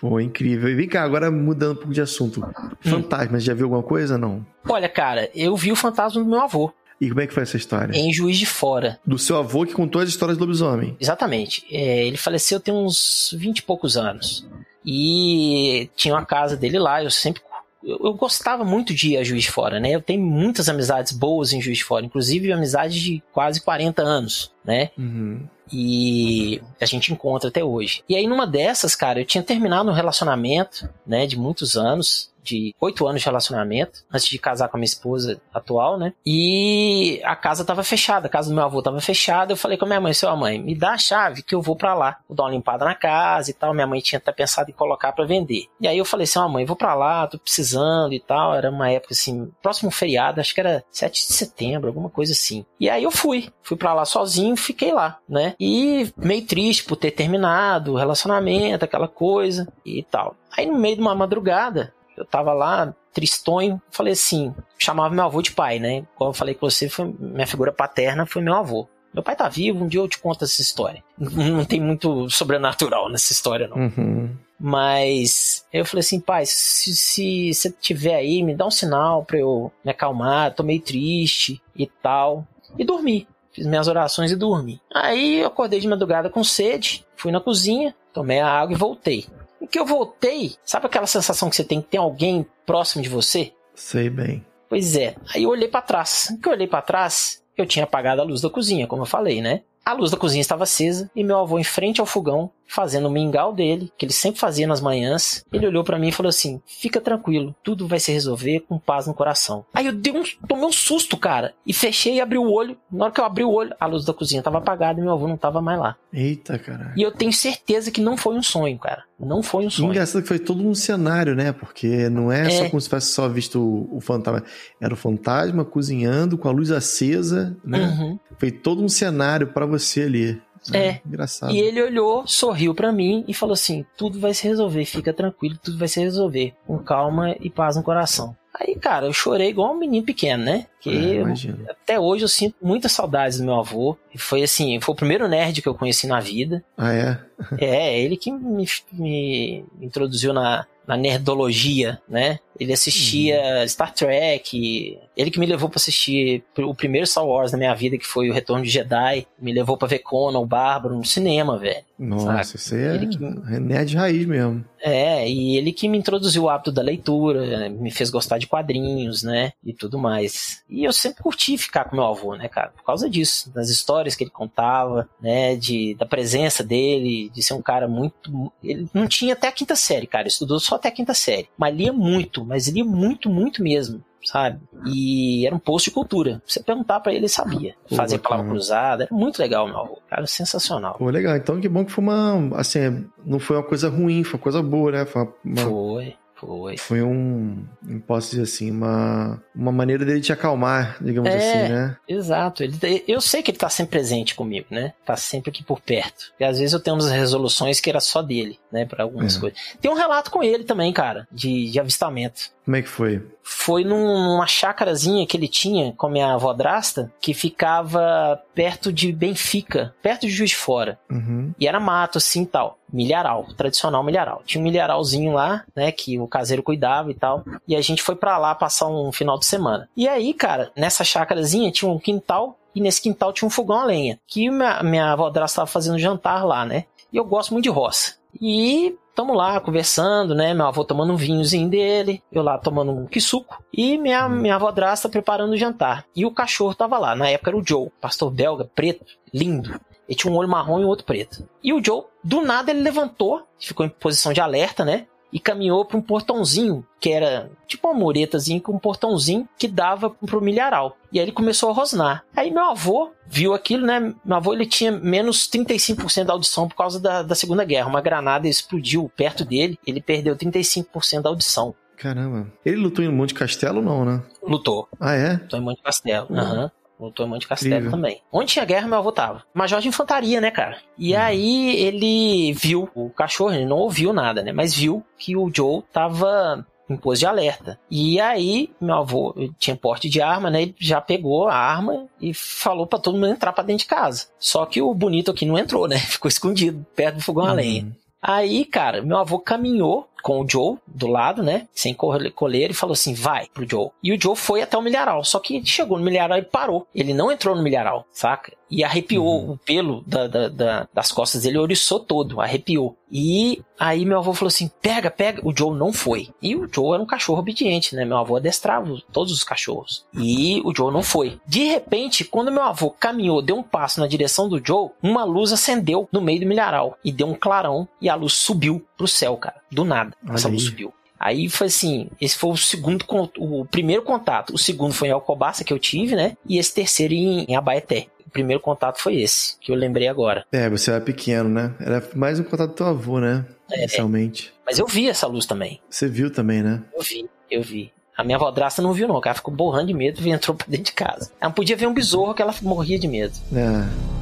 Pô, incrível. E vem cá, agora mudando um pouco de assunto. Hum. Fantasmas, já viu alguma coisa? Não. Olha, cara, eu vi o fantasma do meu avô. E como é que foi essa história? Em Juiz de Fora. Do seu avô que contou as histórias do lobisomem. Exatamente. É, ele faleceu tem uns 20 e poucos anos. E tinha uma casa dele lá. Eu sempre. Eu, gostava muito de ir a Juiz de Fora, né? Eu tenho muitas amizades boas em Juiz de Fora. Inclusive amizade de quase 40 anos, né? Uhum. E a gente encontra até hoje. E aí, numa dessas, cara, eu tinha terminado um relacionamento, né, de muitos anos, de oito anos de relacionamento, antes de casar com a minha esposa atual, né? E a casa tava fechada, a casa do meu avô tava fechada. Eu falei com a minha mãe, seu mãe, me dá a chave que eu vou pra lá. Vou dar uma limpada na casa e tal. Minha mãe tinha até pensado em colocar pra vender. E aí eu falei assim, ó, mãe, vou pra lá, tô precisando e tal. Era uma época assim, próximo feriado, acho que era 7 de setembro, alguma coisa assim. E aí eu fui, fui pra lá sozinho, fiquei lá, né? E meio triste por ter terminado o relacionamento, aquela coisa e tal. Aí no meio de uma madrugada, eu tava lá, tristonho, falei assim, chamava meu avô de pai, né? Como eu falei com você, foi, minha figura paterna foi meu avô. Meu pai tá vivo, um dia eu te conto essa história. Não tem muito sobrenatural nessa história, não. Uhum. Mas eu falei assim, pai, se, se você tiver aí, me dá um sinal pra eu me acalmar, tô meio triste e tal. E dormi. Fiz minhas orações e dormi. Aí eu acordei de madrugada com sede, fui na cozinha, tomei a água e voltei. Que eu voltei, sabe aquela sensação que você tem que ter alguém próximo de você? Sei bem. Pois é. Aí eu olhei para trás. Que eu olhei para trás, eu tinha apagado a luz da cozinha, como eu falei, né? A luz da cozinha estava acesa e meu avô em frente ao fogão, fazendo o mingau dele, que ele sempre fazia nas manhãs. Ele olhou para mim e falou assim: "Fica tranquilo, tudo vai se resolver com paz no coração". Aí eu dei um, tomei um susto, cara, e fechei e abri o olho. Na hora que eu abri o olho, a luz da cozinha estava apagada e meu avô não estava mais lá. Eita, cara. E eu tenho certeza que não foi um sonho, cara. Não foi um sonho. Engraçado que foi todo um cenário, né? Porque não é, é. só como se tivesse só visto o, o, fantasma. Era o fantasma cozinhando com a luz acesa, né? Uhum. Foi todo um cenário para você ali. É. é. Engraçado. E ele olhou, sorriu para mim e falou assim: tudo vai se resolver, fica tranquilo, tudo vai se resolver. Com calma e paz no coração. Aí, cara, eu chorei igual um menino pequeno, né? Que é, até hoje eu sinto muitas saudades do meu avô. E foi assim, foi o primeiro nerd que eu conheci na vida. Ah, é? é, ele que me, me introduziu na, na nerdologia, né? Ele assistia uhum. Star Trek. Ele que me levou para assistir o primeiro Star Wars na minha vida, que foi o Retorno de Jedi. Me levou para ver Conan, o Bárbaro, no cinema, velho. Nossa, isso é ele que... Nerd raiz mesmo. É, e ele que me introduziu o hábito da leitura, me fez gostar de quadrinhos, né? E tudo mais. E eu sempre curti ficar com meu avô, né, cara? Por causa disso, das histórias que ele contava, né? De, da presença dele, de ser um cara muito. Ele não tinha até a quinta série, cara. Estudou só até a quinta série. Mas lia muito, mas lia muito, muito mesmo sabe? E era um posto de cultura. Você perguntar para ele, ele sabia. Pô, Fazer palavra cruzada, era muito legal, meu avô. Cara, sensacional. Pô, legal. Então que bom que foi uma, assim, não foi uma coisa ruim, foi uma coisa boa, né? Foi. Uma... Foi. Foi. Foi um, não posso dizer assim, uma, uma maneira dele te acalmar, digamos é, assim, né? Exato. Ele, eu sei que ele tá sempre presente comigo, né? Tá sempre aqui por perto. E às vezes eu tenho umas resoluções que era só dele, né? Pra algumas é. coisas. Tem um relato com ele também, cara, de, de avistamento. Como é que foi? Foi numa chácarazinha que ele tinha com a minha avó Drasta, que ficava perto de Benfica, perto de Juiz de Fora. Uhum. E era mato assim e tal. Milharal, tradicional milharal. Tinha um milharalzinho lá, né, que o caseiro cuidava e tal. E a gente foi para lá passar um final de semana. E aí, cara, nessa chácarazinha tinha um quintal e nesse quintal tinha um fogão a lenha. Que minha, minha avó estava fazendo jantar lá, né? E eu gosto muito de roça. E tamo lá conversando, né? Meu avô tomando um vinhozinho dele, eu lá tomando um quisuco e minha, hum. minha avó drasta preparando o jantar. E o cachorro tava lá, na época era o Joe, pastor belga, preto, lindo. Ele tinha um olho marrom e um outro preto. E o Joe, do nada, ele levantou, ficou em posição de alerta, né? E caminhou para um portãozinho, que era tipo uma muretazinha com um portãozinho que dava pro milharal. E aí ele começou a rosnar. Aí meu avô viu aquilo, né? Meu avô ele tinha menos 35% da audição por causa da, da Segunda Guerra. Uma granada explodiu perto dele, ele perdeu 35% da audição. Caramba. Ele lutou em Monte Castelo não, né? Lutou. Ah, é? Lutou em Monte Castelo. Aham. Uhum. Lutou em Monte Castelo Incrível. também. Onde tinha guerra, meu avô tava. Major de infantaria, né, cara? E uhum. aí ele viu o cachorro, ele não ouviu nada, né? Mas viu que o Joe tava em pose de alerta. E aí, meu avô tinha porte de arma, né? Ele já pegou a arma e falou para todo mundo entrar para dentro de casa. Só que o bonito aqui não entrou, né? Ficou escondido perto do fogão uhum. a lenha. Aí, cara, meu avô caminhou com o Joe do lado, né? Sem coleira e falou assim: vai pro Joe. E o Joe foi até o milharal. Só que ele chegou no milharal e parou. Ele não entrou no milharal, saca? E arrepiou uhum. o pelo da, da, da, das costas dele, oriçou todo, arrepiou. E aí meu avô falou assim: pega, pega. O Joe não foi. E o Joe era um cachorro obediente, né? Meu avô adestrava todos os cachorros. E o Joe não foi. De repente, quando meu avô caminhou, deu um passo na direção do Joe, uma luz acendeu no meio do milharal e deu um clarão e a luz subiu pro céu, cara. Do nada. Olha essa luz subiu. Aí foi assim, esse foi o segundo, o primeiro contato. O segundo foi em Alcobaça que eu tive, né? E esse terceiro em, em Abaeté. O primeiro contato foi esse, que eu lembrei agora. É, você era pequeno, né? Era mais um contato do teu avô, né? É, Inicialmente. Mas eu vi essa luz também. Você viu também, né? Eu vi, eu vi. A minha vodrasta não viu, não. Ela ficou borrando de medo e entrou pra dentro de casa. Ela não podia ver um besouro que ela morria de medo. É.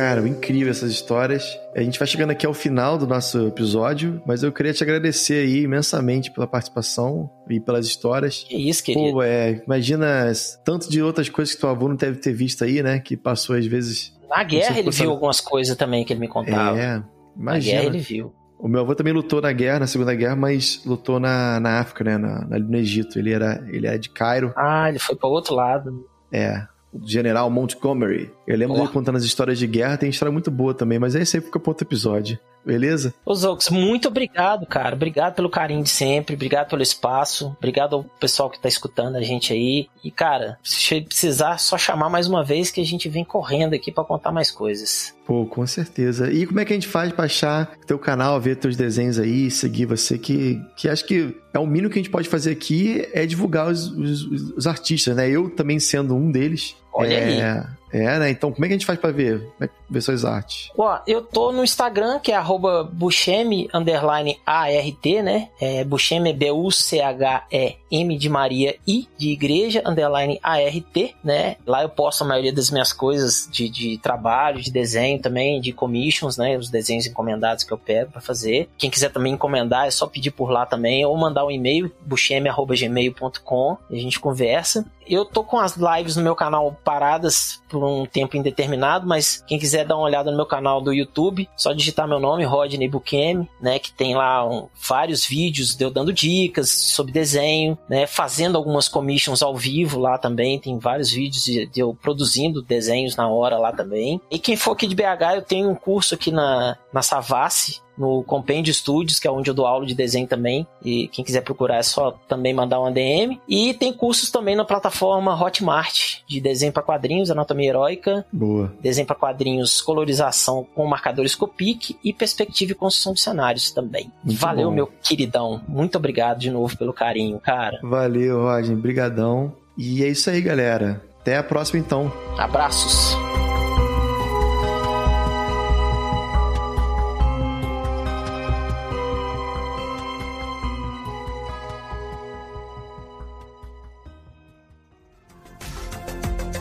Cara, incrível essas histórias. A gente vai chegando aqui ao final do nosso episódio, mas eu queria te agradecer aí imensamente pela participação e pelas histórias. Que isso, querido. Pô, é, imagina tanto de outras coisas que teu avô não deve ter visto aí, né? Que passou às vezes. Na guerra ele viu algumas coisas também que ele me contava. É, imagina. Na guerra ele viu. O meu avô também lutou na guerra, na Segunda Guerra, mas lutou na, na África, né? Na, na, no Egito. Ele era, ele era de Cairo. Ah, ele foi para outro lado. É, o General Montgomery. Eu lembro dele contando as histórias de guerra, tem história muito boa também, mas aí sempre fica para outro episódio. Beleza? Ô Zox, muito obrigado, cara. Obrigado pelo carinho de sempre, obrigado pelo espaço, obrigado ao pessoal que tá escutando a gente aí. E, cara, se precisar, só chamar mais uma vez que a gente vem correndo aqui para contar mais coisas. Pô, com certeza. E como é que a gente faz pra achar teu canal, ver teus desenhos aí, seguir você? Que, que acho que é o mínimo que a gente pode fazer aqui é divulgar os, os, os artistas, né? Eu também sendo um deles. Olha é, aí. É, né? Então, como é que a gente faz pra ver? Como é que ver suas artes? Ó, eu tô no Instagram, que é arroba Bucheme, underline ART, né? É, Bucheme, B-U-C-H-E-M de Maria I, de igreja, underline ART, né? Lá eu posto a maioria das minhas coisas de, de trabalho, de desenho também, de commissions, né? Os desenhos encomendados que eu pego pra fazer. Quem quiser também encomendar, é só pedir por lá também, ou mandar um e-mail, bucheme.gmail.com, e a gente conversa. Eu tô com as lives no meu canal paradas por um tempo indeterminado, mas quem quiser dar uma olhada no meu canal do YouTube, só digitar meu nome, Rodney Bukemi, né, que tem lá um, vários vídeos de eu dando dicas sobre desenho, né, fazendo algumas commissions ao vivo lá também, tem vários vídeos de, de eu produzindo desenhos na hora lá também. E quem for aqui de BH, eu tenho um curso aqui na, na Savassi, no Compêndio Studios, que é onde eu dou aula de desenho também. E quem quiser procurar é só também mandar um DM. E tem cursos também na plataforma Hotmart de desenho para quadrinhos, anatomia heróica, Boa. desenho para quadrinhos, colorização com marcadores Copic e perspectiva e construção de cenários também. Muito Valeu, bom. meu queridão. Muito obrigado de novo pelo carinho, cara. Valeu, Rodney. Brigadão. E é isso aí, galera. Até a próxima, então. Abraços.